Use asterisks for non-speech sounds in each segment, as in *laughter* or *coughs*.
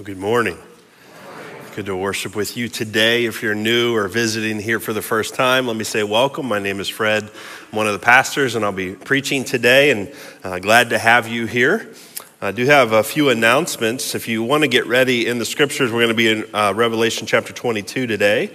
Well, good morning. Good to worship with you today. If you're new or visiting here for the first time, let me say welcome. My name is Fred. I'm one of the pastors, and I'll be preaching today, and uh, glad to have you here. I do have a few announcements. If you want to get ready in the scriptures, we're going to be in uh, Revelation chapter 22 today.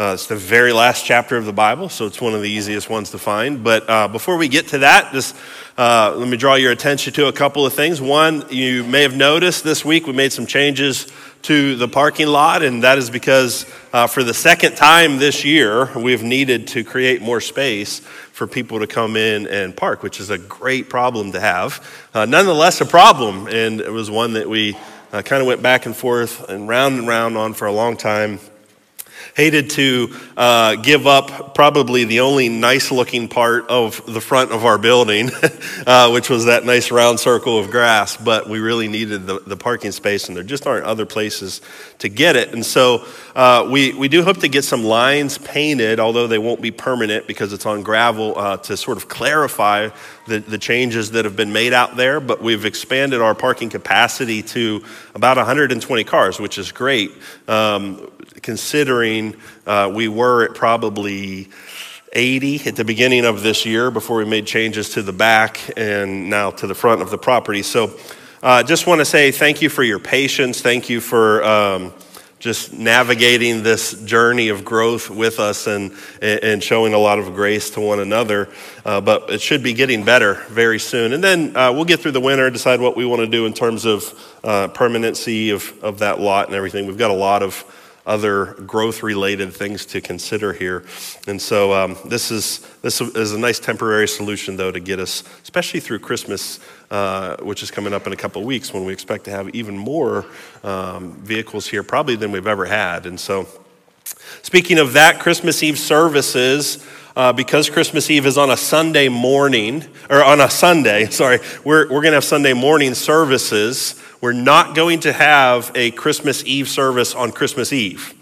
Uh, it's the very last chapter of the Bible, so it's one of the easiest ones to find. But uh, before we get to that, just uh, let me draw your attention to a couple of things. One, you may have noticed this week we made some changes to the parking lot, and that is because uh, for the second time this year, we've needed to create more space for people to come in and park, which is a great problem to have. Uh, nonetheless, a problem, and it was one that we uh, kind of went back and forth and round and round on for a long time hated to uh, give up probably the only nice looking part of the front of our building, *laughs* uh, which was that nice round circle of grass, but we really needed the, the parking space, and there just aren't other places to get it. And so uh, we, we do hope to get some lines painted, although they won't be permanent because it's on gravel, uh, to sort of clarify the, the changes that have been made out there. But we've expanded our parking capacity to about 120 cars, which is great. Um, considering uh, we were at probably 80 at the beginning of this year before we made changes to the back and now to the front of the property. So uh, just want to say thank you for your patience. Thank you for. Um, just navigating this journey of growth with us and, and showing a lot of grace to one another. Uh, but it should be getting better very soon. And then uh, we'll get through the winter, decide what we want to do in terms of uh, permanency of, of that lot and everything. We've got a lot of other growth related things to consider here. And so um, this, is, this is a nice temporary solution, though, to get us, especially through Christmas, uh, which is coming up in a couple of weeks when we expect to have even more um, vehicles here, probably than we've ever had. And so, speaking of that, Christmas Eve services. Uh, because Christmas Eve is on a Sunday morning, or on a Sunday, *laughs* sorry, we're, we're going to have Sunday morning services. We're not going to have a Christmas Eve service on Christmas Eve.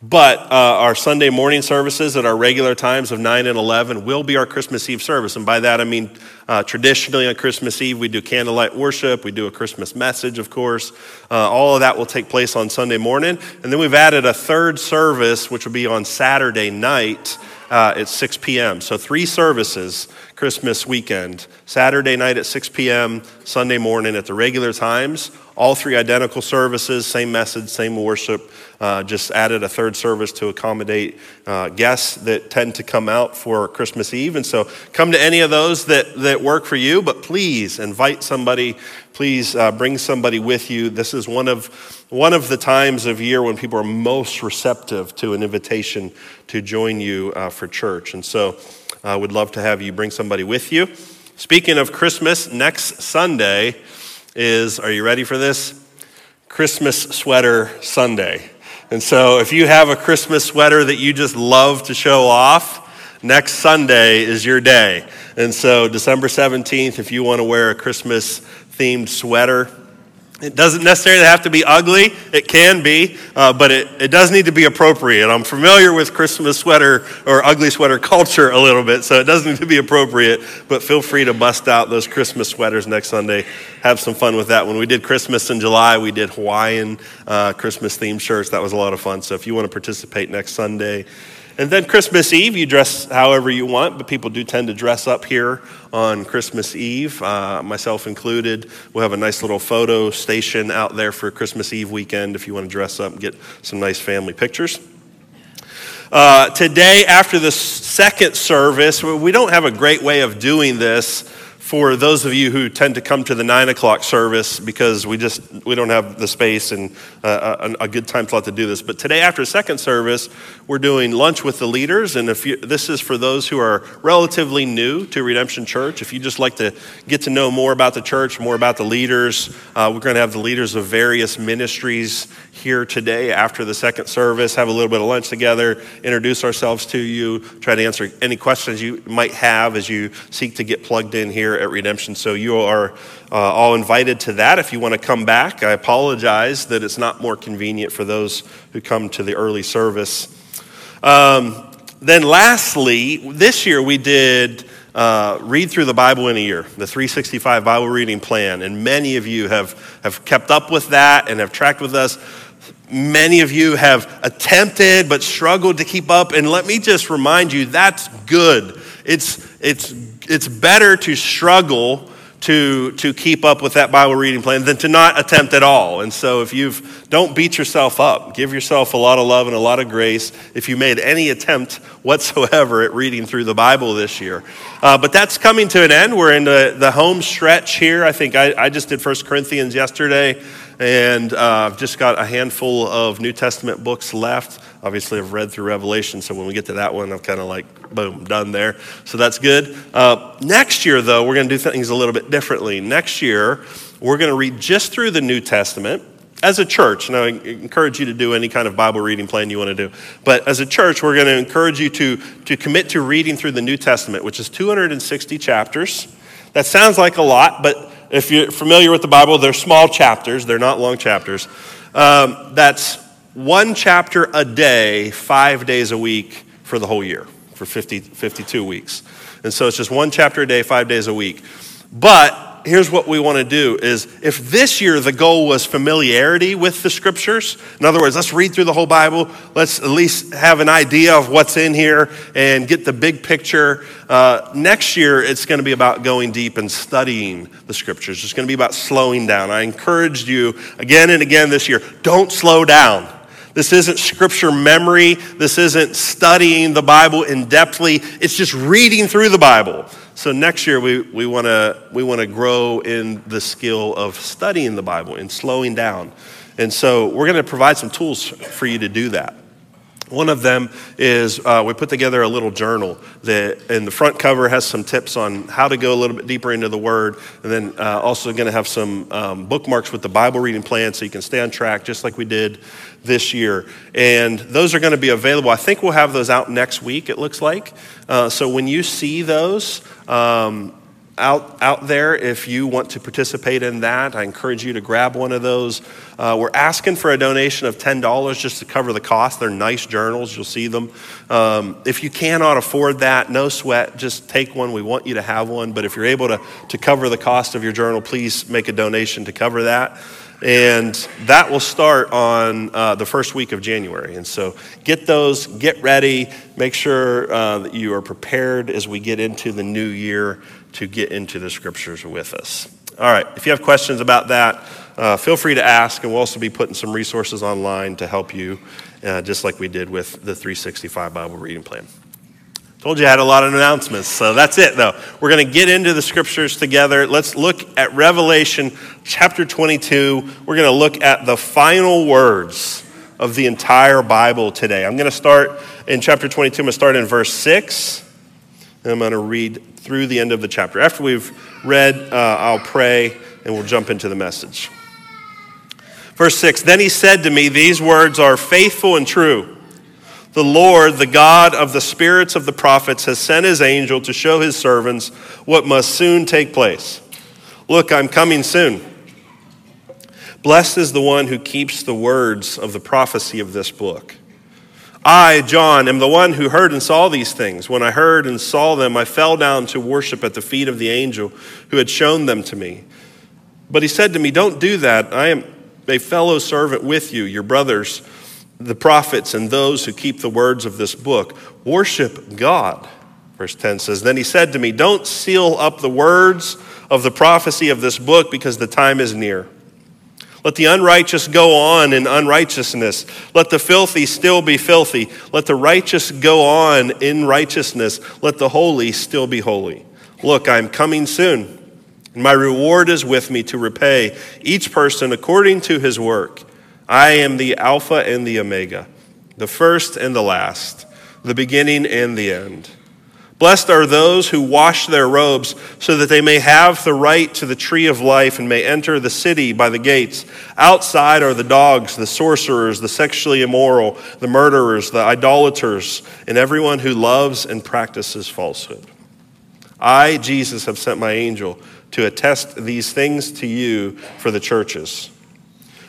But uh, our Sunday morning services at our regular times of 9 and 11 will be our Christmas Eve service. And by that, I mean uh, traditionally on Christmas Eve, we do candlelight worship, we do a Christmas message, of course. Uh, all of that will take place on Sunday morning. And then we've added a third service, which will be on Saturday night uh, at 6 p.m. So, three services Christmas weekend Saturday night at 6 p.m., Sunday morning at the regular times. All three identical services, same message, same worship. Uh, just added a third service to accommodate uh, guests that tend to come out for Christmas Eve. And so come to any of those that, that work for you, but please invite somebody. Please uh, bring somebody with you. This is one of, one of the times of year when people are most receptive to an invitation to join you uh, for church. And so I would love to have you bring somebody with you. Speaking of Christmas, next Sunday is, are you ready for this? Christmas Sweater Sunday. And so if you have a Christmas sweater that you just love to show off, next Sunday is your day. And so December 17th, if you want to wear a Christmas themed sweater, it doesn't necessarily have to be ugly. It can be, uh, but it, it does need to be appropriate. I'm familiar with Christmas sweater or ugly sweater culture a little bit, so it does need to be appropriate. But feel free to bust out those Christmas sweaters next Sunday. Have some fun with that. When we did Christmas in July, we did Hawaiian uh, Christmas themed shirts. That was a lot of fun. So if you want to participate next Sunday, and then Christmas Eve, you dress however you want, but people do tend to dress up here on Christmas Eve, uh, myself included. We'll have a nice little photo station out there for Christmas Eve weekend if you want to dress up and get some nice family pictures. Uh, today, after the second service, we don't have a great way of doing this for those of you who tend to come to the nine o'clock service because we just we don't have the space and uh, a, a, good time slot to do this. But today after second service we're doing lunch with the leaders and if you, this is for those who are relatively new to redemption church. If you just like to get to know more about the church more about the leaders uh, we're going to have the leaders of various ministries here today after the second service have a little bit of lunch together introduce ourselves to you try to answer any questions you might have as you seek to get plugged in here at Redemption. So you are uh, all invited to that if you want to come back. I apologize that it's not more convenient for those who come to the early service. Um, then, lastly, this year we did uh, read through the Bible in a year, the 365 Bible reading plan. And many of you have, have kept up with that and have tracked with us. Many of you have attempted but struggled to keep up. And let me just remind you that's good. It's, it's, it's better to struggle to, to keep up with that Bible reading plan than to not attempt at all. And so if you've, don't beat yourself up. Give yourself a lot of love and a lot of grace if you made any attempt whatsoever at reading through the Bible this year. Uh, but that's coming to an end. We're in the, the home stretch here. I think I, I just did First Corinthians yesterday and uh, I've just got a handful of New Testament books left. Obviously, I've read through Revelation, so when we get to that one, I'm kind of like, boom, done there. So that's good. Uh, next year, though, we're going to do things a little bit differently. Next year, we're going to read just through the New Testament as a church, and I encourage you to do any kind of Bible reading plan you want to do. But as a church, we're going to encourage you to, to commit to reading through the New Testament, which is 260 chapters. That sounds like a lot, but if you're familiar with the Bible, they're small chapters, they're not long chapters. Um, that's one chapter a day, five days a week for the whole year, for 50, 52 weeks. And so it's just one chapter a day, five days a week. But here's what we want to do is if this year the goal was familiarity with the scriptures in other words let's read through the whole bible let's at least have an idea of what's in here and get the big picture uh, next year it's going to be about going deep and studying the scriptures. It's going to be about slowing down. I encouraged you again and again this year don't slow down this isn't scripture memory. This isn't studying the Bible in depthly. It's just reading through the Bible. So next year we, we want to we wanna grow in the skill of studying the Bible and slowing down. And so we're going to provide some tools for you to do that. One of them is uh, we put together a little journal that, in the front cover, has some tips on how to go a little bit deeper into the Word, and then uh, also going to have some um, bookmarks with the Bible reading plan so you can stay on track, just like we did this year. And those are going to be available. I think we'll have those out next week, it looks like. Uh, so when you see those, um, out, out there, if you want to participate in that, I encourage you to grab one of those. Uh, we're asking for a donation of $10 just to cover the cost. They're nice journals, you'll see them. Um, if you cannot afford that, no sweat, just take one. We want you to have one. But if you're able to, to cover the cost of your journal, please make a donation to cover that. And that will start on uh, the first week of January. And so get those, get ready, make sure uh, that you are prepared as we get into the new year to get into the scriptures with us. All right, if you have questions about that, uh, feel free to ask, and we'll also be putting some resources online to help you, uh, just like we did with the 365 Bible reading plan. Told you I had a lot of announcements, so that's it though. We're going to get into the scriptures together. Let's look at Revelation chapter 22. We're going to look at the final words of the entire Bible today. I'm going to start in chapter 22. I'm going to start in verse 6. And I'm going to read through the end of the chapter. After we've read, uh, I'll pray and we'll jump into the message. Verse 6 Then he said to me, These words are faithful and true. The Lord, the God of the spirits of the prophets, has sent his angel to show his servants what must soon take place. Look, I'm coming soon. Blessed is the one who keeps the words of the prophecy of this book. I, John, am the one who heard and saw these things. When I heard and saw them, I fell down to worship at the feet of the angel who had shown them to me. But he said to me, Don't do that. I am a fellow servant with you, your brothers the prophets and those who keep the words of this book. Worship God. Verse 10 says, Then he said to me, Don't seal up the words of the prophecy of this book because the time is near. Let the unrighteous go on in unrighteousness. Let the filthy still be filthy. Let the righteous go on in righteousness. Let the holy still be holy. Look, I'm coming soon, and my reward is with me to repay each person according to his work. I am the Alpha and the Omega, the first and the last, the beginning and the end. Blessed are those who wash their robes so that they may have the right to the tree of life and may enter the city by the gates. Outside are the dogs, the sorcerers, the sexually immoral, the murderers, the idolaters, and everyone who loves and practices falsehood. I, Jesus, have sent my angel to attest these things to you for the churches.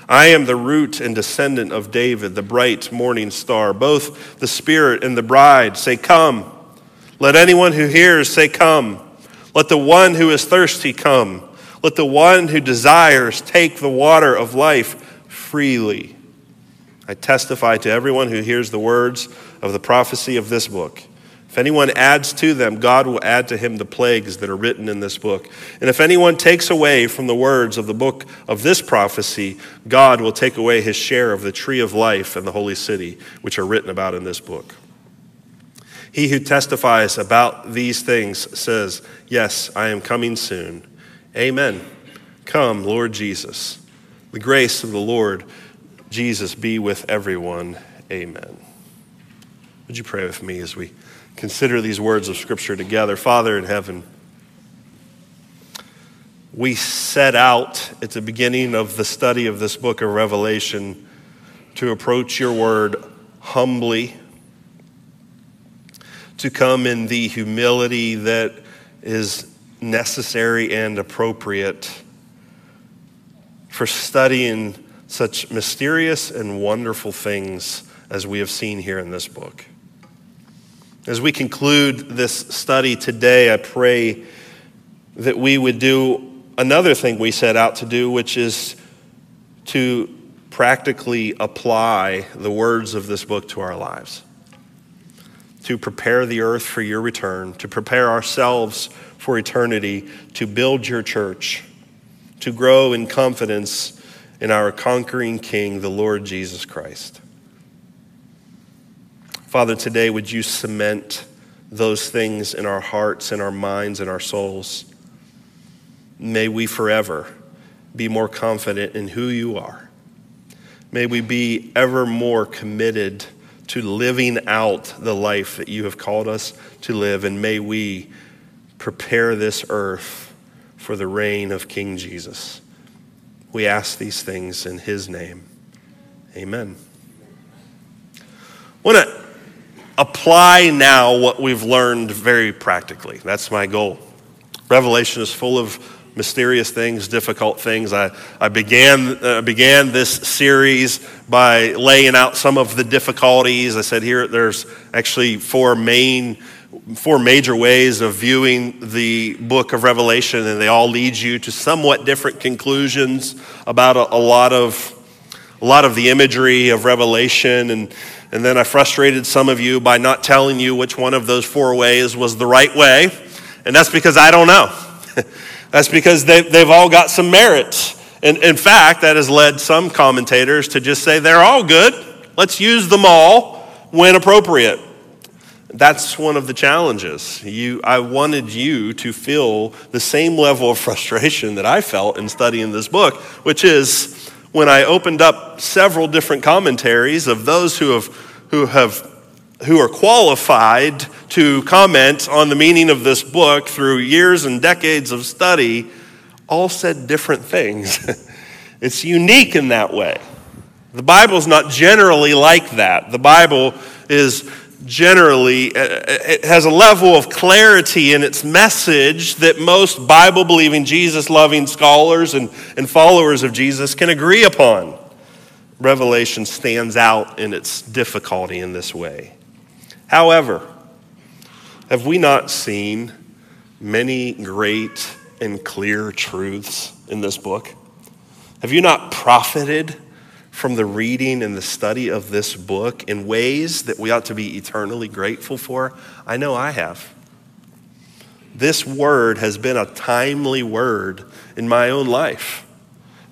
I am the root and descendant of David, the bright morning star. Both the Spirit and the bride say, Come. Let anyone who hears say, Come. Let the one who is thirsty come. Let the one who desires take the water of life freely. I testify to everyone who hears the words of the prophecy of this book. If anyone adds to them, God will add to him the plagues that are written in this book. And if anyone takes away from the words of the book of this prophecy, God will take away his share of the tree of life and the holy city, which are written about in this book. He who testifies about these things says, Yes, I am coming soon. Amen. Come, Lord Jesus. The grace of the Lord Jesus be with everyone. Amen. Would you pray with me as we consider these words of Scripture together? Father in heaven, we set out at the beginning of the study of this book of Revelation to approach your word humbly to come in the humility that is necessary and appropriate for studying such mysterious and wonderful things as we have seen here in this book. As we conclude this study today, I pray that we would do another thing we set out to do, which is to practically apply the words of this book to our lives to prepare the earth for your return, to prepare ourselves for eternity, to build your church, to grow in confidence in our conquering King, the Lord Jesus Christ. Father, today would you cement those things in our hearts, in our minds, in our souls? May we forever be more confident in who you are. May we be ever more committed to living out the life that you have called us to live. And may we prepare this earth for the reign of King Jesus. We ask these things in his name. Amen. I want to apply now what we've learned very practically. That's my goal. Revelation is full of mysterious things, difficult things. I, I began, uh, began this series by laying out some of the difficulties. I said here there's actually four main four major ways of viewing the book of Revelation, and they all lead you to somewhat different conclusions about a, a lot of a lot of the imagery of Revelation. And, and then I frustrated some of you by not telling you which one of those four ways was the right way. And that's because I don't know. *laughs* That's because they, they've all got some merit. And in fact, that has led some commentators to just say they're all good. Let's use them all when appropriate. That's one of the challenges. You, I wanted you to feel the same level of frustration that I felt in studying this book, which is when I opened up several different commentaries of those who have, who have who are qualified to comment on the meaning of this book through years and decades of study all said different things. *laughs* it's unique in that way. The Bible is not generally like that. The Bible is generally uh, uh, it has a level of clarity in its message that most Bible believing, Jesus loving scholars and, and followers of Jesus can agree upon. Revelation stands out in its difficulty in this way. However, have we not seen many great and clear truths in this book? Have you not profited from the reading and the study of this book in ways that we ought to be eternally grateful for? I know I have. This word has been a timely word in my own life.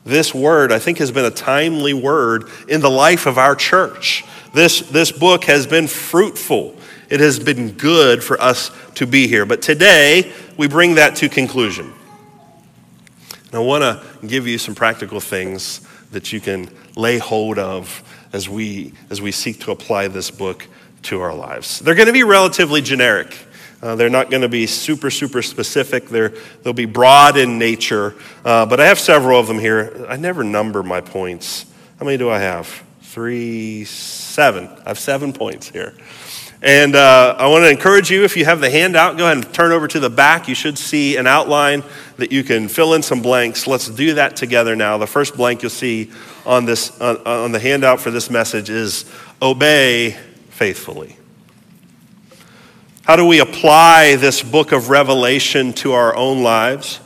This word, I think, has been a timely word in the life of our church. This, this book has been fruitful. It has been good for us to be here. But today, we bring that to conclusion. And I want to give you some practical things that you can lay hold of as we, as we seek to apply this book to our lives. They're going to be relatively generic. Uh, they're not going to be super, super specific. They're, they'll be broad in nature. Uh, but I have several of them here. I never number my points. How many do I have? Three, seven. I have seven points here. And uh, I want to encourage you, if you have the handout, go ahead and turn over to the back. You should see an outline that you can fill in some blanks. Let's do that together now. The first blank you'll see on, this, on, on the handout for this message is obey faithfully. How do we apply this book of Revelation to our own lives?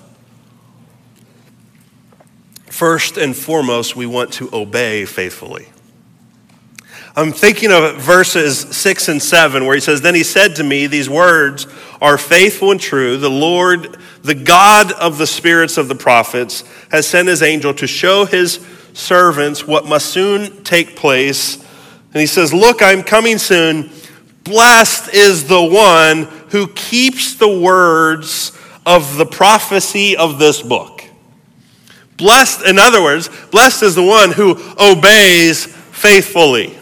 First and foremost, we want to obey faithfully. I'm thinking of verses six and seven, where he says, Then he said to me, These words are faithful and true. The Lord, the God of the spirits of the prophets, has sent his angel to show his servants what must soon take place. And he says, Look, I'm coming soon. Blessed is the one who keeps the words of the prophecy of this book. Blessed, in other words, blessed is the one who obeys faithfully.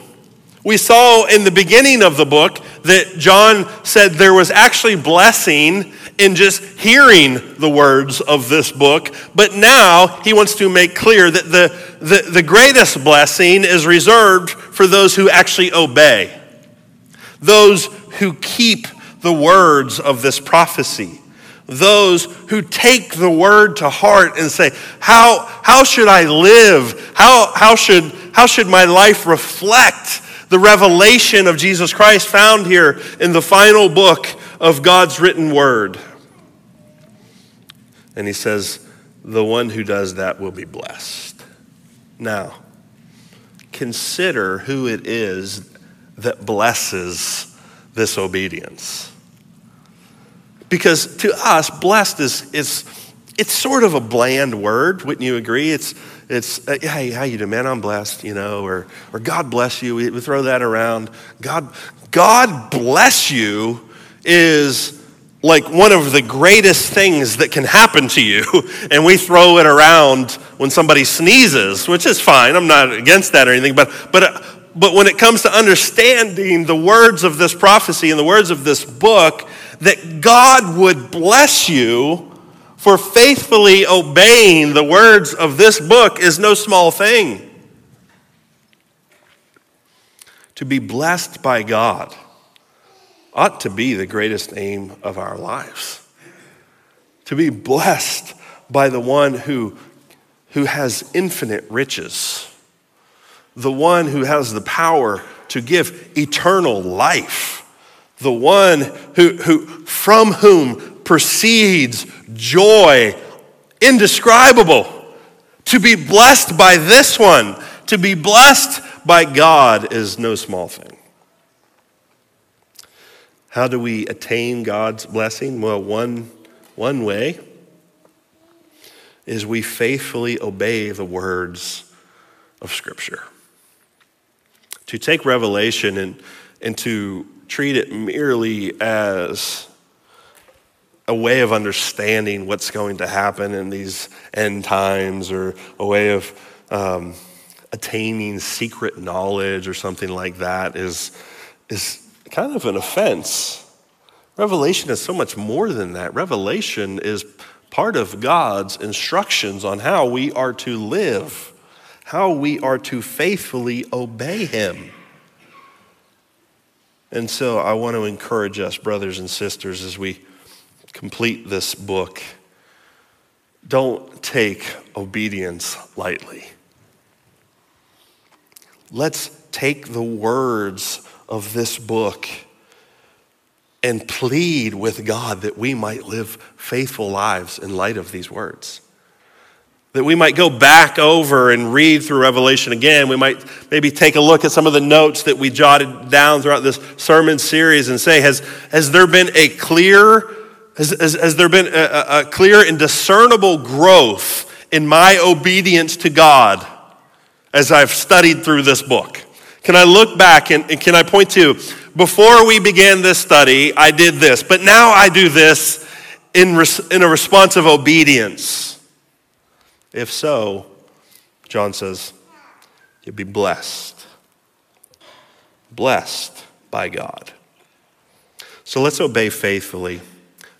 We saw in the beginning of the book that John said there was actually blessing in just hearing the words of this book, but now he wants to make clear that the, the, the greatest blessing is reserved for those who actually obey, those who keep the words of this prophecy those who take the word to heart and say, How, how should I live? How, how, should, how should my life reflect the revelation of Jesus Christ found here in the final book of God's written word? And he says, The one who does that will be blessed. Now, consider who it is that blesses this obedience. Because to us, blessed is, is it's sort of a bland word, wouldn't you agree? It's, it's uh, hey, how you doing, man? I'm blessed, you know, or, or God bless you. We, throw that around. God, God bless you is like one of the greatest things that can happen to you. *laughs* And we throw it around when somebody sneezes, which is fine. I'm not against that or anything. But, but, uh, but when it comes to understanding the words of this prophecy and the words of this book, that God would bless you for faithfully obeying the words of this book is no small thing. To be blessed by God ought to be the greatest aim of our lives. To be blessed by the one who, who has infinite riches, the one who has the power to give eternal life the one who, who, from whom proceeds joy indescribable. To be blessed by this one, to be blessed by God is no small thing. How do we attain God's blessing? Well, one, one way is we faithfully obey the words of Scripture. To take revelation and, and to treat it merely as a way of understanding what's going to happen in these end times or a way of um, attaining secret knowledge or something like that is, is kind of an offense. Revelation is so much more than that. Revelation is part of God's instructions on how we are to live, how we are to faithfully obey Him. And so I want to encourage us, brothers and sisters, as we complete this book don't take obedience lightly. Let's take the words of this book and plead with God that we might live faithful lives in light of these words. That we might go back over and read through Revelation again. We might maybe take a look at some of the notes that we jotted down throughout this sermon series and say, has, has there been a clear, has, has, has there been a, a clear and discernible growth in my obedience to God as I've studied through this book? Can I look back and, and can I point to, before we began this study, I did this, but now I do this in, res, in a response of obedience. If so, John says, you'll be blessed. Blessed by God. So let's obey faithfully.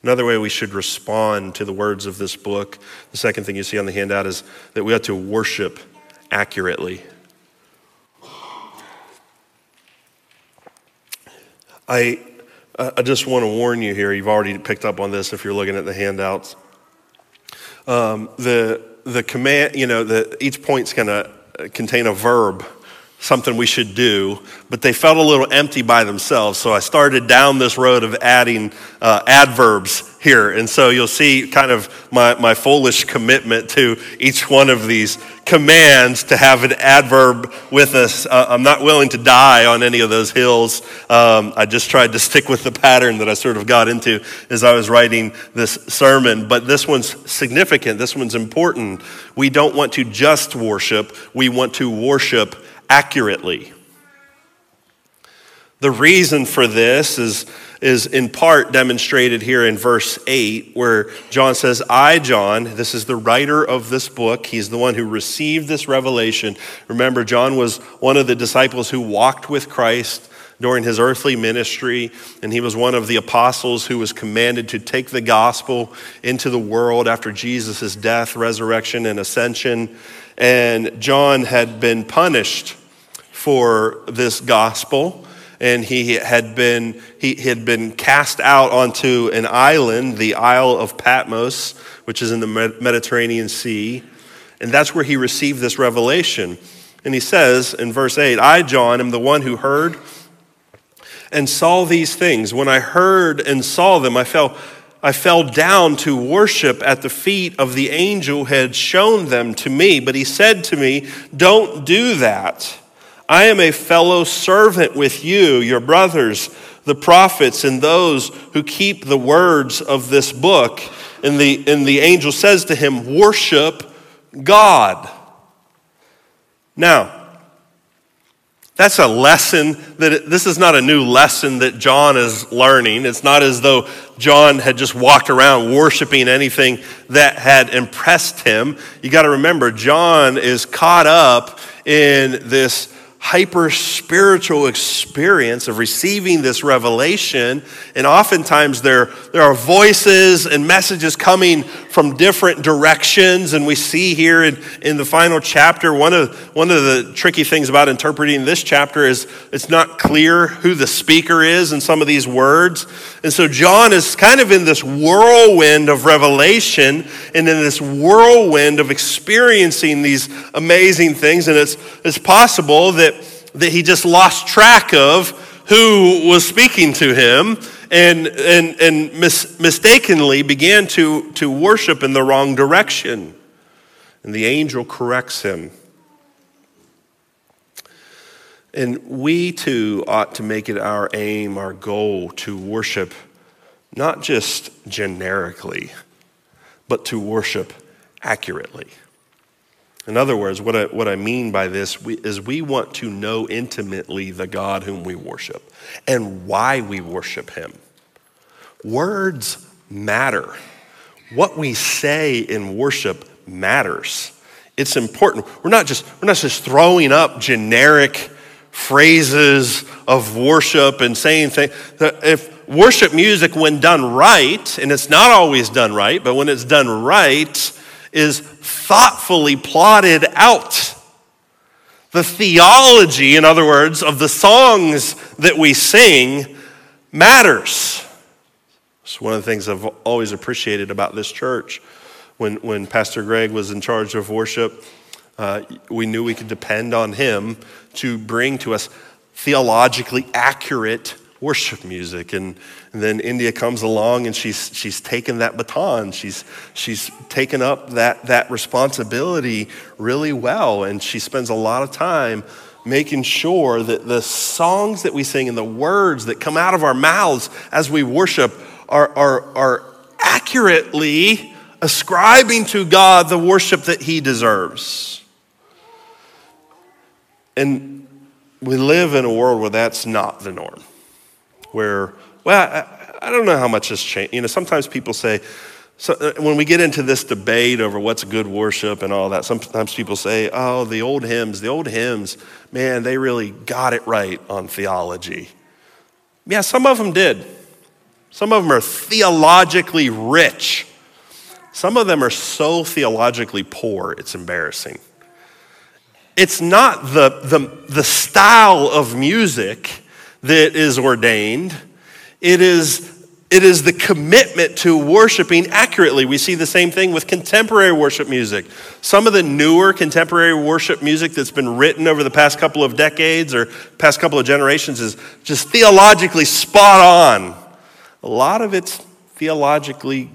Another way we should respond to the words of this book, the second thing you see on the handout is that we ought to worship accurately. I, I just want to warn you here, you've already picked up on this if you're looking at the handouts. Um, the, the command, you know, the, each point's going to contain a verb. Something we should do, but they felt a little empty by themselves. So I started down this road of adding uh, adverbs here. And so you'll see kind of my, my foolish commitment to each one of these commands to have an adverb with us. Uh, I'm not willing to die on any of those hills. Um, I just tried to stick with the pattern that I sort of got into as I was writing this sermon. But this one's significant, this one's important. We don't want to just worship, we want to worship accurately. The reason for this is, is in part demonstrated here in verse 8, where John says, I, John, this is the writer of this book. He's the one who received this revelation. Remember, John was one of the disciples who walked with Christ during his earthly ministry, and he was one of the apostles who was commanded to take the gospel into the world after Jesus' death, resurrection, and ascension. And John had been punished for this gospel and he had been he had been cast out onto an island the isle of patmos which is in the mediterranean sea and that's where he received this revelation. And he says in verse 8 i john am the one who heard and saw these things. When i heard and saw them i fell I fell down to worship at the feet of the angel who had shown them to me, but he said to me, Don't do that. I am a fellow servant with you, your brothers, the prophets, and those who keep the words of this book. And the, and the angel says to him, Worship God. Now, that's a lesson that it, this is not a new lesson that John is learning. It's not as though John had just walked around worshiping anything that had impressed him. You got to remember, John is caught up in this hyper spiritual experience of receiving this revelation. And oftentimes there, there are voices and messages coming from different directions. And we see here in, in the final chapter, one of, one of the tricky things about interpreting this chapter is it's not clear who the speaker is in some of these words. And so John is kind of in this whirlwind of revelation and in this whirlwind of experiencing these amazing things. And it's, it's possible that that, he just lost track of who was speaking to him and, and, and mis- mistakenly began to, to worship in the wrong direction. And the angel corrects him. And we too ought to make it our aim, our goal to worship not just generically, but to worship accurately. In other words, what I, what I mean by this we, is we want to know intimately the God whom we worship and why we worship him. Words matter. What we say in worship matters. It's important. We're not just, we're not just throwing up generic phrases of worship and saying things. If worship music, when done right, and it's not always done right, but when it's done right, is thoughtfully plotted out. The theology, in other words, of the songs that we sing matters. It's one of the things I've always appreciated about this church. When, when Pastor Greg was in charge of worship, uh, we knew we could depend on him to bring to us theologically accurate worship music. And, and, then India comes along and she's, she's taken that baton. She's, she's taken up that, that responsibility really well. And she spends a lot of time making sure that the songs that we sing and the words that come out of our mouths as we worship are, are, are accurately ascribing to God the worship that He deserves. And we live in a world where that's not the norm where, well, I, I don't know how much has changed. You know, sometimes people say, so uh, when we get into this debate over what's good worship and all that, sometimes people say, oh, the old hymns, the old hymns, man, they really got it right on theology. Yeah, some of them did. Some of them are theologically rich. Some of them are so theologically poor, it's embarrassing. It's not the, the, the style of music that is ordained. It is It is the commitment to worshiping accurately. We see the same thing with contemporary worship music. Some of the newer contemporary worship music that's been written over the past couple of decades or past couple of generations is just theologically spot on. A lot of it's theologically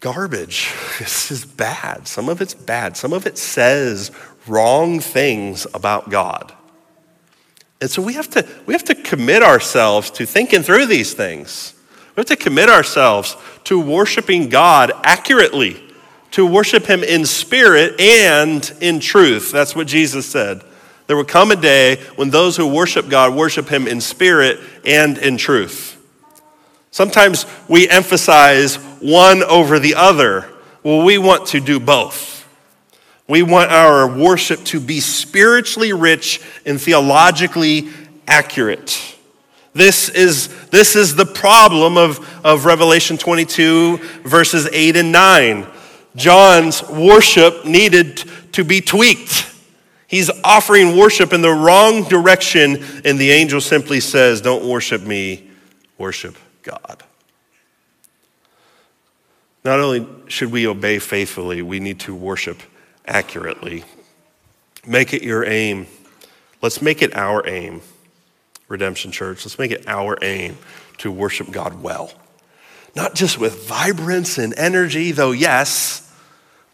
garbage. *laughs* This is bad. Some of it's bad. Some of it says wrong things about God. And so we have to, we have to commit ourselves to thinking through these things. We have to commit ourselves to worshiping God accurately, to worship Him in spirit and in truth. That's what Jesus said. There will come a day when those who worship God worship Him in spirit and in truth. Sometimes we emphasize one over the other. Well, we want to do both. We want our worship to be spiritually rich and theologically accurate. This is, this is the problem of, of Revelation 22, verses 8 and 9. John's worship needed to be tweaked. He's offering worship in the wrong direction, and the angel simply says, Don't worship me, worship God. Not only should we obey faithfully, we need to worship accurately. Make it your aim. Let's make it our aim, Redemption Church. Let's make it our aim to worship God well. Not just with vibrance and energy, though, yes,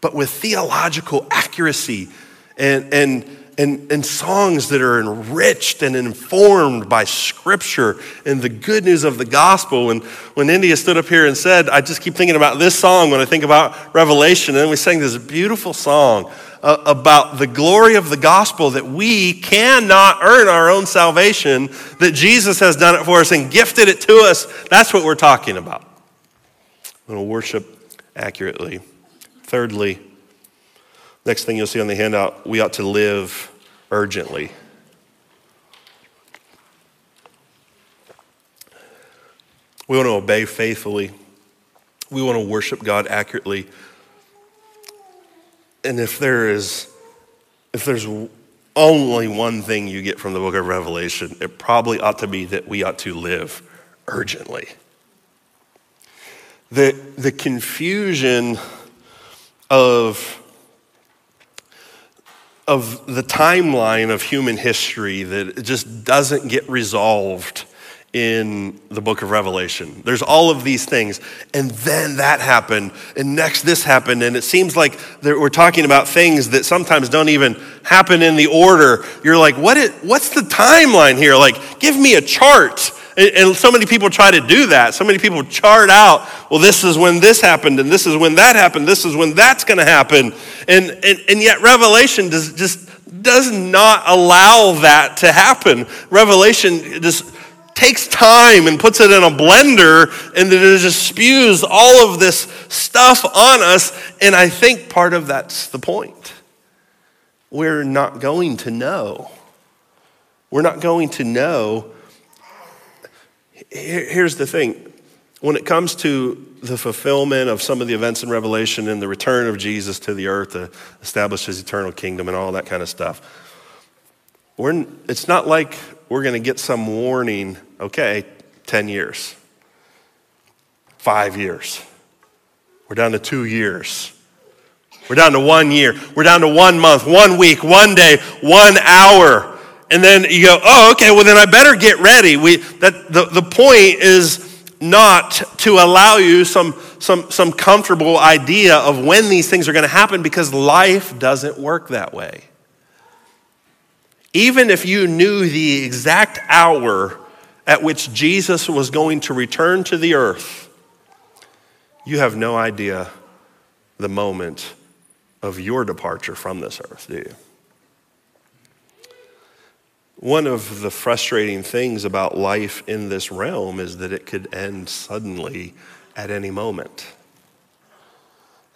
but with theological accuracy and, and and, and songs that are enriched and informed by scripture and the good news of the gospel. And when India stood up here and said, I just keep thinking about this song when I think about Revelation, and then we sang this beautiful song uh, about the glory of the gospel that we cannot earn our own salvation, that Jesus has done it for us and gifted it to us. That's what we're talking about. I'm going to worship accurately. Thirdly, Next thing you'll see on the handout, we ought to live urgently. We want to obey faithfully. We want to worship God accurately. And if there is if there's only one thing you get from the book of Revelation, it probably ought to be that we ought to live urgently. The, the confusion of of the timeline of human history that just doesn't get resolved in the book of Revelation. There's all of these things, and then that happened, and next this happened, and it seems like we're talking about things that sometimes don't even happen in the order. You're like, what is, what's the timeline here? Like, give me a chart. And so many people try to do that. So many people chart out, well, this is when this happened, and this is when that happened, this is when that's going to happen. And, and, and yet, Revelation does, just does not allow that to happen. Revelation just takes time and puts it in a blender, and then it just spews all of this stuff on us. And I think part of that's the point. We're not going to know. We're not going to know here's the thing when it comes to the fulfillment of some of the events in Revelation and the return of Jesus to the earth to establish his eternal kingdom and all that kind of stuff, we're, it's not like we're going to get some warning, okay, 10 years, five years. We're down to two years. We're down to one year. We're down to one month, one week, one day, one hour and then you go, oh, okay, well, then I better get ready. We, that, the, the point is not to allow you some, some, some comfortable idea of when these things are going to happen because life doesn't work that way. Even if you knew the exact hour at which Jesus was going to return to the earth, you have no idea the moment of your departure from this earth, do you? One of the frustrating things about life in this realm is that it could end suddenly at any moment.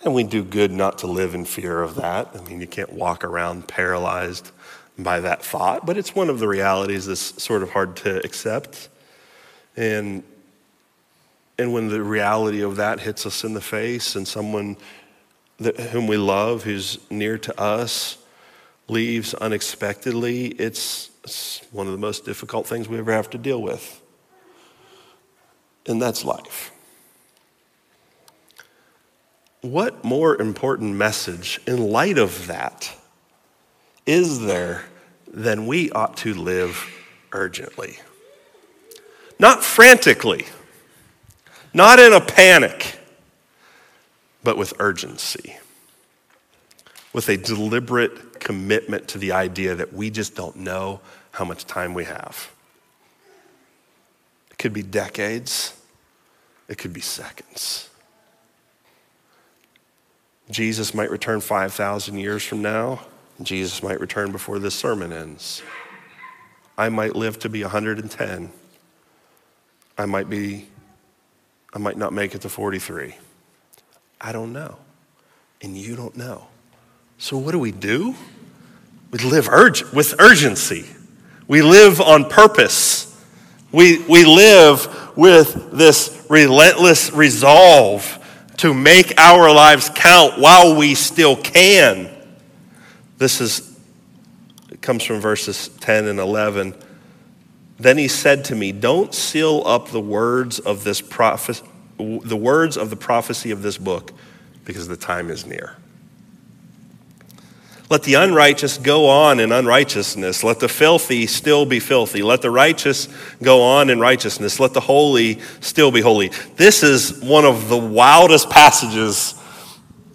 And we do good not to live in fear of that. I mean, you can't walk around paralyzed by that thought, but it's one of the realities that's sort of hard to accept. And, and when the reality of that hits us in the face and someone that, whom we love, who's near to us, leaves unexpectedly, it's, it's one of the most difficult things we ever have to deal with. And that's life. What more important message in light of that is there than we ought to live urgently? Not frantically, not in a panic, but with urgency, with a deliberate commitment to the idea that we just don't know how much time we have. It could be decades, it could be seconds. Jesus might return 5,000 years from now. Jesus might return before this sermon ends. I might live to be 110. I might be I might not make it to 43. I don't know. And you don't know. So what do we do? We live with urgency. We live on purpose. We, we live with this relentless resolve to make our lives count while we still can. This is, it comes from verses 10 and 11. Then he said to me, Don't seal up the words of this prophet, the words of the prophecy of this book, because the time is near. Let the unrighteous go on in unrighteousness. Let the filthy still be filthy. Let the righteous go on in righteousness. Let the holy still be holy. This is one of the wildest passages.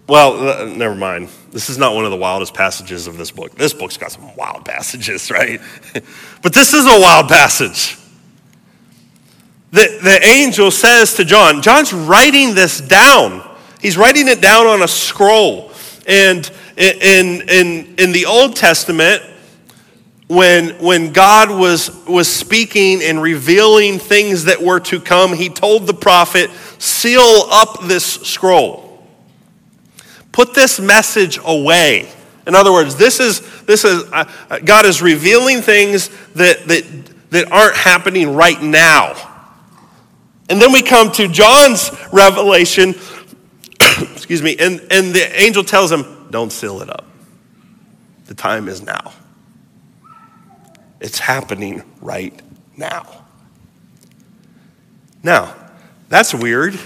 Well, uh, never mind. This is not one of the wildest passages of this book. This book's got some wild passages, right? *laughs* but this is a wild passage. The, the angel says to John, John's writing this down. He's writing it down on a scroll. And in, in, in the Old Testament, when, when God was, was speaking and revealing things that were to come, he told the prophet, Seal up this scroll. Put this message away. In other words, this is, this is uh, God is revealing things that, that, that aren't happening right now. And then we come to John's revelation, *coughs* excuse me, and, and the angel tells him, don't seal it up. The time is now. It's happening right now. Now, that's weird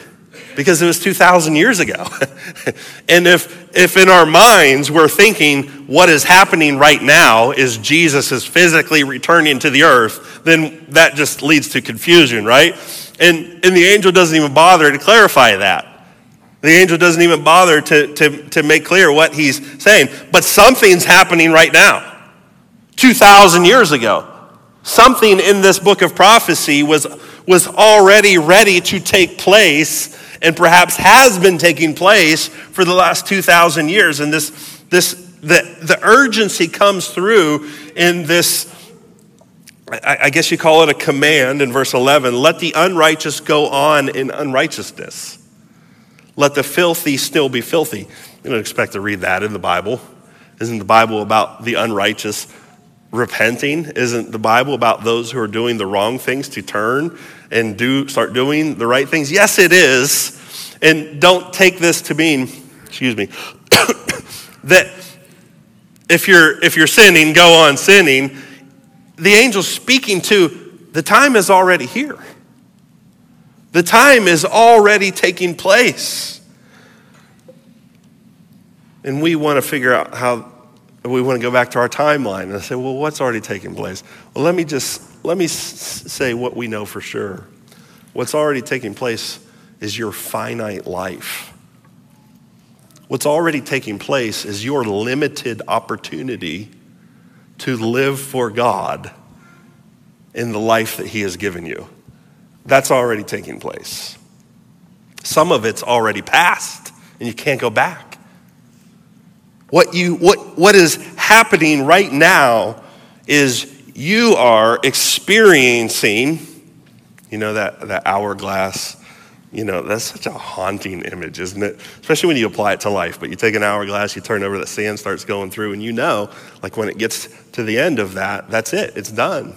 because it was 2,000 years ago. *laughs* and if, if in our minds we're thinking what is happening right now is Jesus is physically returning to the earth, then that just leads to confusion, right? And, and the angel doesn't even bother to clarify that. The angel doesn't even bother to, to, to make clear what he's saying. But something's happening right now. 2,000 years ago. Something in this book of prophecy was, was already ready to take place and perhaps has been taking place for the last 2,000 years. And this, this, the, the urgency comes through in this, I, I guess you call it a command in verse 11 let the unrighteous go on in unrighteousness. Let the filthy still be filthy. You don't expect to read that in the Bible. Isn't the Bible about the unrighteous repenting? Isn't the Bible about those who are doing the wrong things to turn and do start doing the right things? Yes, it is. And don't take this to mean, excuse me, *coughs* that if you're if you're sinning, go on sinning. The angel's speaking to the time is already here. The time is already taking place. And we want to figure out how we want to go back to our timeline and say, well, what's already taking place? Well, let me just let me say what we know for sure. What's already taking place is your finite life. What's already taking place is your limited opportunity to live for God in the life that He has given you. That's already taking place. Some of it's already past, and you can't go back. What, you, what, what is happening right now is you are experiencing, you know, that, that hourglass. You know, that's such a haunting image, isn't it? Especially when you apply it to life. But you take an hourglass, you turn over, the sand starts going through, and you know, like when it gets to the end of that, that's it, it's done.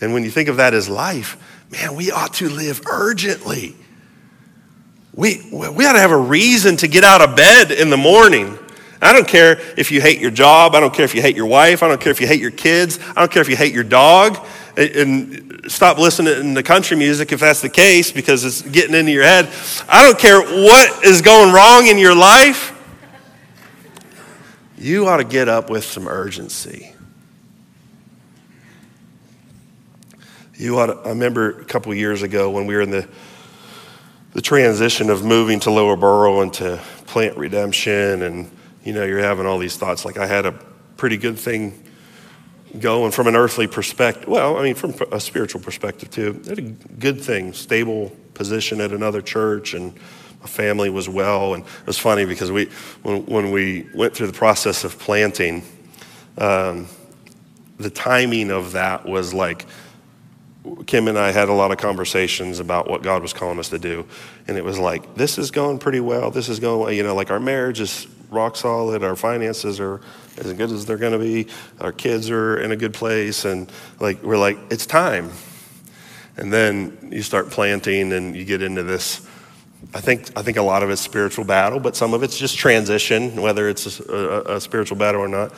And when you think of that as life, man, we ought to live urgently. We, we ought to have a reason to get out of bed in the morning. I don't care if you hate your job. I don't care if you hate your wife. I don't care if you hate your kids. I don't care if you hate your dog. And stop listening to country music if that's the case because it's getting into your head. I don't care what is going wrong in your life. You ought to get up with some urgency. You ought to, I remember a couple years ago when we were in the the transition of moving to Lower Borough to plant redemption, and you know, you're having all these thoughts. Like I had a pretty good thing going from an earthly perspective. Well, I mean, from a spiritual perspective too. I had a good thing, stable position at another church, and my family was well. And it was funny because we, when, when we went through the process of planting, um, the timing of that was like Kim and I had a lot of conversations about what God was calling us to do. And it was like, this is going pretty well. This is going, well. you know, like our marriage is rock solid. Our finances are as good as they're going to be. Our kids are in a good place. And like, we're like, it's time. And then you start planting and you get into this I think, I think a lot of it's spiritual battle, but some of it's just transition, whether it's a, a, a spiritual battle or not.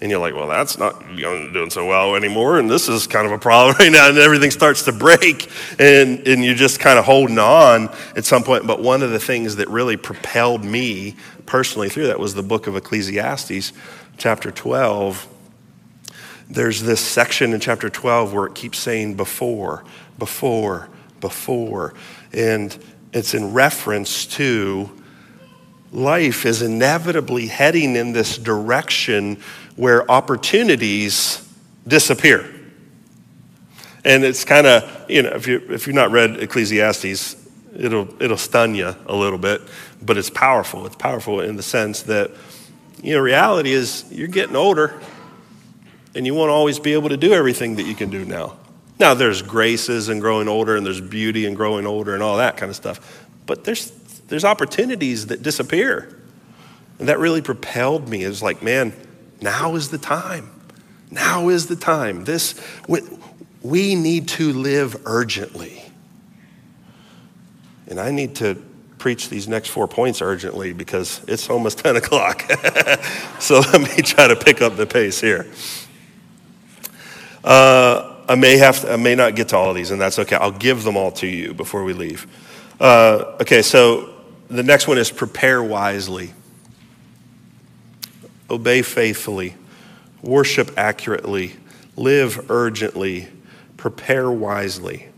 And you're like, well, that's not doing so well anymore, and this is kind of a problem *laughs* right now, and everything starts to break, and, and you're just kind of holding on at some point. But one of the things that really propelled me personally through that was the book of Ecclesiastes, chapter 12. There's this section in chapter 12 where it keeps saying before, before, before. And it's in reference to life is inevitably heading in this direction where opportunities disappear. And it's kind of, you know, if, you, if you've not read Ecclesiastes, it'll, it'll stun you a little bit, but it's powerful. It's powerful in the sense that, you know, reality is you're getting older and you won't always be able to do everything that you can do now. Now, there's graces and growing older, and there's beauty and growing older, and all that kind of stuff. But there's, there's opportunities that disappear. And that really propelled me. It was like, man, now is the time. Now is the time. This, we, we need to live urgently. And I need to preach these next four points urgently because it's almost *laughs* 10 o'clock. *laughs* so let me try to pick up the pace here. Uh, I may have to, I may not get to all of these, and that's okay. I'll give them all to you before we leave. Uh, okay, so the next one is prepare wisely, obey faithfully, worship accurately, live urgently, prepare wisely.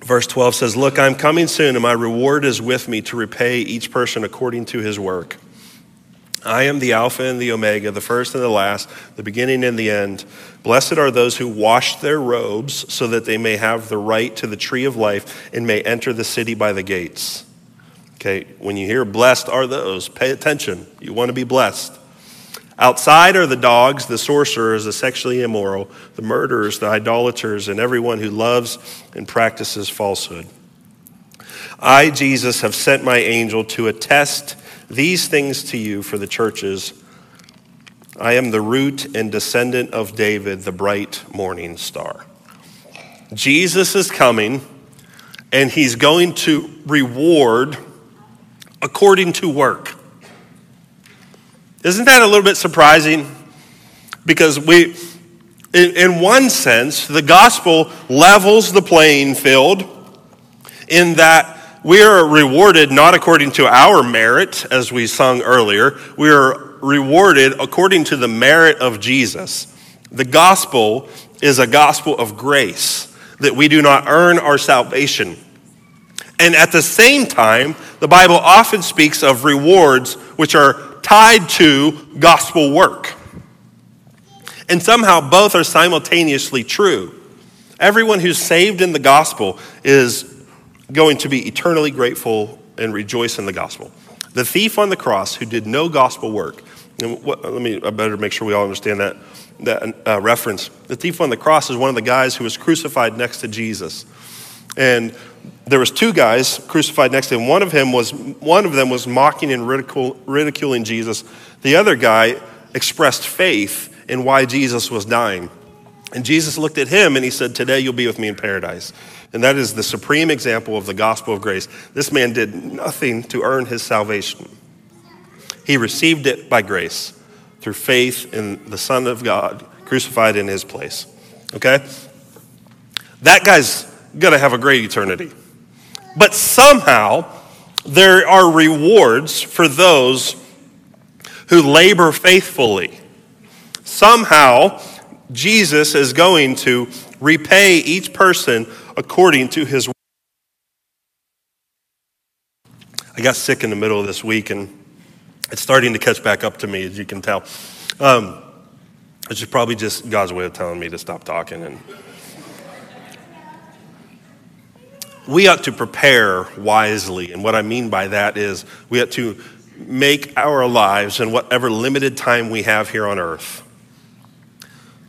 Verse 12 says, Look, I'm coming soon, and my reward is with me to repay each person according to his work. I am the Alpha and the Omega, the first and the last, the beginning and the end. Blessed are those who wash their robes so that they may have the right to the tree of life and may enter the city by the gates. Okay, when you hear blessed are those, pay attention. You want to be blessed. Outside are the dogs, the sorcerers, the sexually immoral, the murderers, the idolaters, and everyone who loves and practices falsehood. I, Jesus, have sent my angel to attest these things to you for the churches. I am the root and descendant of David, the bright morning star. Jesus is coming, and he's going to reward according to work. Isn't that a little bit surprising? Because we, in, one sense, the gospel levels the playing field in that we are rewarded not according to our merit, as we sung earlier. We are rewarded according to the merit of Jesus. The gospel is a gospel of grace, that we do not earn our salvation. And at the same time, the Bible often speaks of rewards which are tied to gospel work. And somehow both are simultaneously true. Everyone who's saved in the gospel is going to be eternally grateful and rejoice in the gospel. The thief on the cross who did no gospel work, what, let me, I better make sure we all understand that, that uh, reference. The thief on the cross is one of the guys who was crucified next to Jesus. And there was two guys crucified next to him. One of him was one of them was mocking and ridicule, ridiculing Jesus. The other guy expressed faith in why Jesus was dying. And Jesus looked at him and he said, "Today you'll be with me in paradise." And that is the supreme example of the gospel of grace. This man did nothing to earn his salvation. He received it by grace through faith in the Son of God crucified in his place. Okay? That guy's going to have a great eternity. But somehow, there are rewards for those who labor faithfully. Somehow, Jesus is going to repay each person according to his I got sick in the middle of this week and it's starting to catch back up to me, as you can tell. Um, which is probably just God's way of telling me to stop talking. And we ought to prepare wisely. And what I mean by that is we ought to make our lives and whatever limited time we have here on earth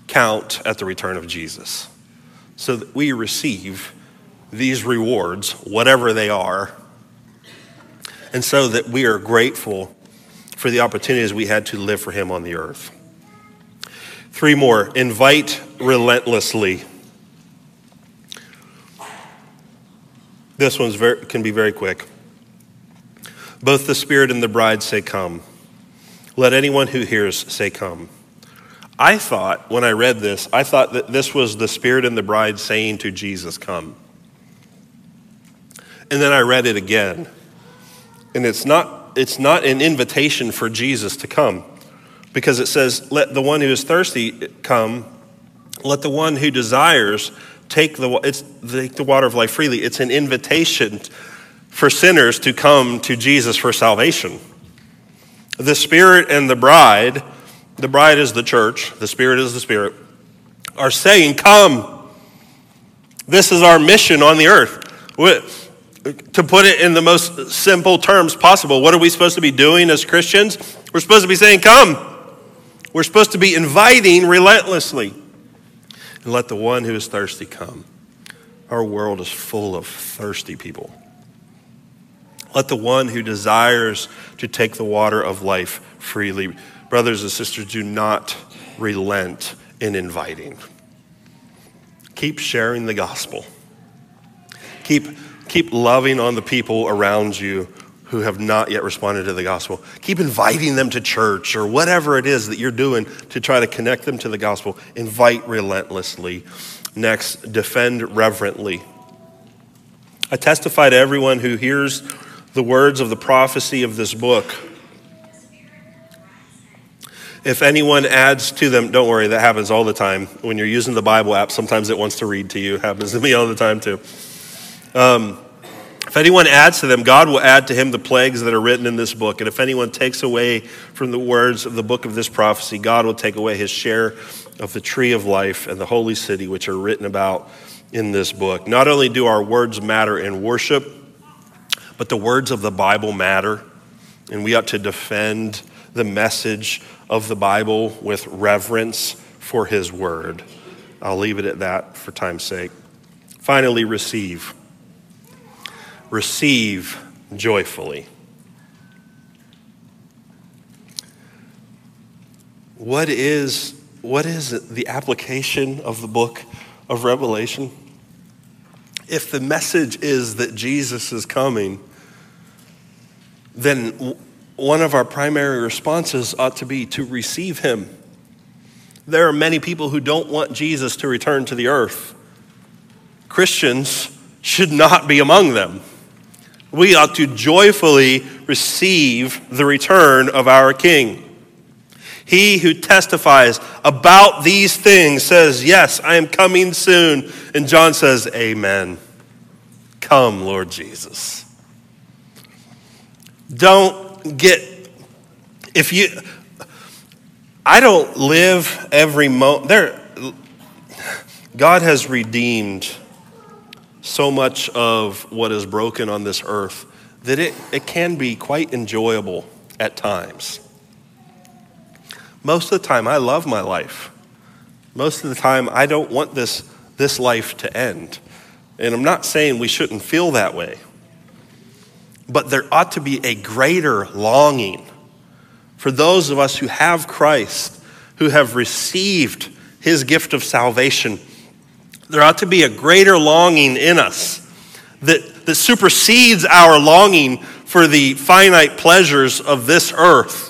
count at the return of Jesus so that we receive these rewards, whatever they are, and so that we are grateful for the opportunities we had to live for Him on the earth. Three more invite relentlessly. This one can be very quick. Both the Spirit and the bride say, Come. Let anyone who hears say, Come. I thought, when I read this, I thought that this was the Spirit and the bride saying to Jesus, Come. And then I read it again. And it's not, it's not an invitation for Jesus to come because it says, Let the one who is thirsty come, let the one who desires take the, it's, take the water of life freely. It's an invitation for sinners to come to Jesus for salvation. The Spirit and the bride, the bride is the church, the Spirit is the Spirit, are saying, Come. This is our mission on the earth. To put it in the most simple terms possible, what are we supposed to be doing as Christians? We're supposed to be saying, Come. We're supposed to be inviting relentlessly. And let the one who is thirsty come. Our world is full of thirsty people. Let the one who desires to take the water of life freely. Brothers and sisters, do not relent in inviting. Keep sharing the gospel. Keep, keep loving on the people around you who have not yet responded to the gospel. Keep inviting them to church or whatever it is that you're doing to try to connect them to the gospel. Invite relentlessly. Next, defend reverently. I testify to everyone who hears the words of the prophecy of this book. If anyone adds to them, don't worry, that happens all the time. When you're using the Bible app, sometimes it wants to read to you. It happens to me all the time, too. Um, if anyone adds to them, God will add to him the plagues that are written in this book. And if anyone takes away from the words of the book of this prophecy, God will take away his share of the tree of life and the holy city, which are written about in this book. Not only do our words matter in worship, but the words of the Bible matter. And we ought to defend the message of the Bible with reverence for his word. I'll leave it at that for time's sake. Finally, receive receive joyfully. What is, what is the application of the book of Revelation? If the message is that Jesus is coming, then one of our primary responses ought to be to receive him. There are many people who don't want Jesus to return to the earth. Christians should not be among them we ought to joyfully receive the return of our King. He who testifies about these things says, Yes, I am coming soon. And John says, Amen. Come, Lord Jesus. Don't get, if you, I don't live every moment, there, God has redeemed so much of what is broken on this earth that it, it can be quite enjoyable at times. Most of the time, I love my life. Most of the time, I don't want this, this life to end. And I'm not saying we shouldn't feel that way. But there ought to be a greater longing for those of us who have Christ, who have received his gift of salvation there ought to be a greater longing in us that, that supersedes our longing for the finite pleasures of this earth.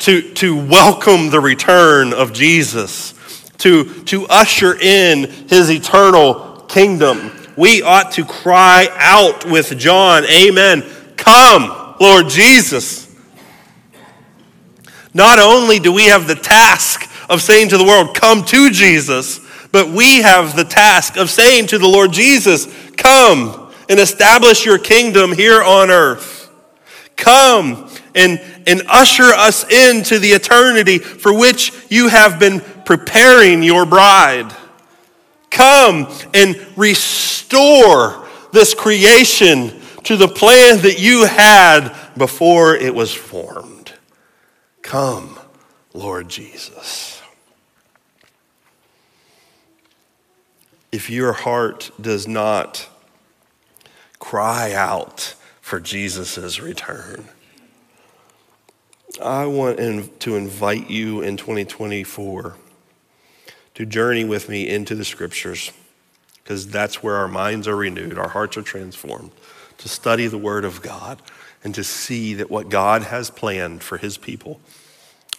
to, to welcome the return of Jesus, to, to usher in his eternal kingdom. We ought to cry out with John, Amen. Come, Lord Jesus. Not only do we have the task of saying to the world, Come to Jesus, but we have the task of saying to the Lord Jesus, Come and establish your kingdom here on earth. Come and, and usher us into the eternity for which you have been preparing your bride. Come and restore this creation to the plan that you had before it was formed. Come, Lord Jesus. If your heart does not cry out for Jesus' return, I want to invite you in 2024 to journey with me into the scriptures because that's where our minds are renewed, our hearts are transformed, to study the Word of God and to see that what God has planned for His people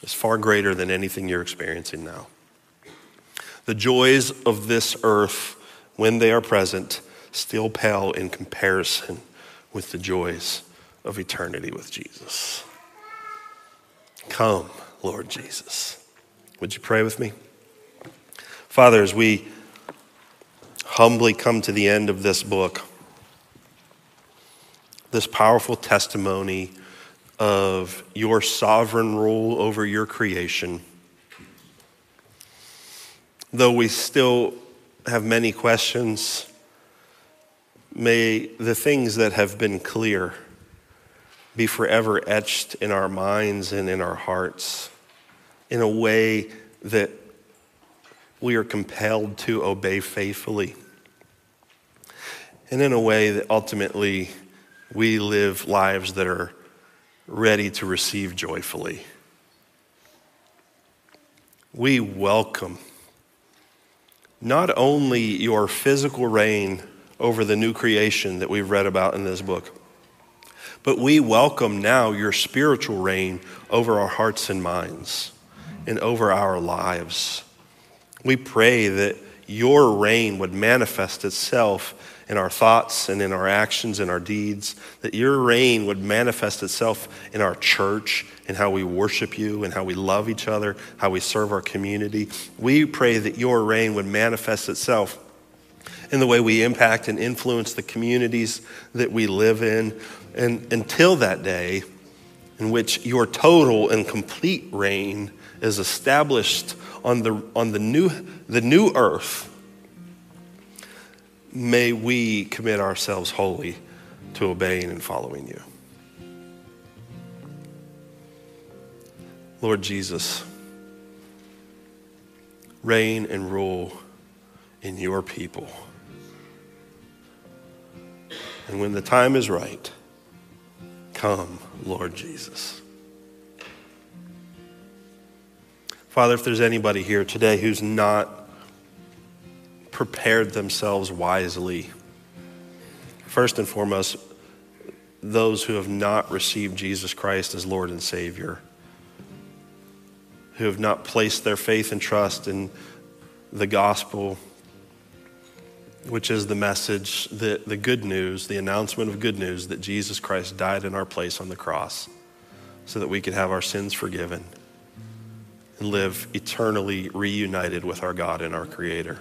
is far greater than anything you're experiencing now. The joys of this earth, when they are present, still pale in comparison with the joys of eternity with Jesus. Come, Lord Jesus. Would you pray with me? Father, as we humbly come to the end of this book, this powerful testimony of your sovereign rule over your creation, though we still have many questions, may the things that have been clear be forever etched in our minds and in our hearts in a way that we are compelled to obey faithfully. And in a way that ultimately we live lives that are ready to receive joyfully. We welcome not only your physical reign over the new creation that we've read about in this book but we welcome now your spiritual reign over our hearts and minds and over our lives. We pray that your reign would manifest itself in our thoughts and in our actions and our deeds, that your reign would manifest itself in our church, in how we worship you, and how we love each other, how we serve our community. We pray that your reign would manifest itself in the way we impact and influence the communities that we live in. And until that day, in which your total and complete reign is established on the, on the, new, the new earth, may we commit ourselves wholly to obeying and following you. Lord Jesus, reign and rule in your people. And when the time is right, come, Lord Jesus. Father, if there's anybody here today who's not prepared themselves wisely, first and foremost, those who have not received Jesus Christ as Lord and Savior, who have not placed their faith and trust in the gospel which is the message, the, the good news, the announcement of good news that Jesus Christ died in our place on the cross so that we could have our sins forgiven and live eternally reunited with our God and our Creator.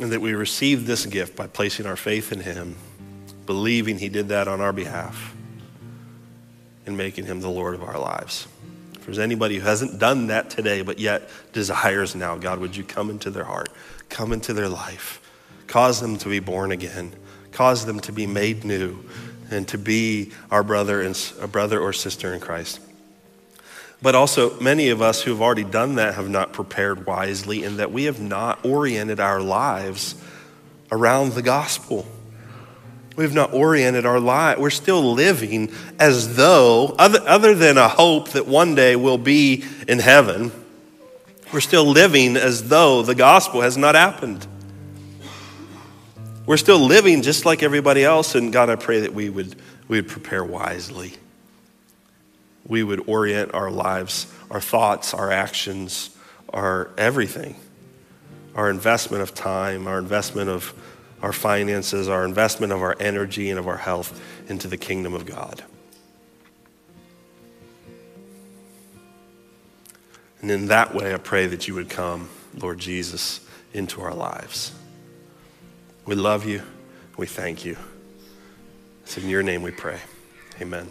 And that we receive this gift by placing our faith in Him, believing He did that on our behalf, and making Him the Lord of our lives If there's anybody who hasn't done that today, but yet desires now, God, would you come into their heart, come into their life, cause them to be born again, cause them to be made new, and to be our brother and a brother or sister in Christ. But also, many of us who have already done that have not prepared wisely, in that we have not oriented our lives around the gospel. We've not oriented our life. We're still living as though, other, other than a hope that one day we'll be in heaven, we're still living as though the gospel has not happened. We're still living just like everybody else, and God, I pray that we would, we would prepare wisely. We would orient our lives, our thoughts, our actions, our everything, our investment of time, our investment of our finances, our investment of our energy and of our health into the kingdom of God. And in that way, I pray that you would come, Lord Jesus, into our lives. We love you. We thank you. It's in your name we pray. Amen.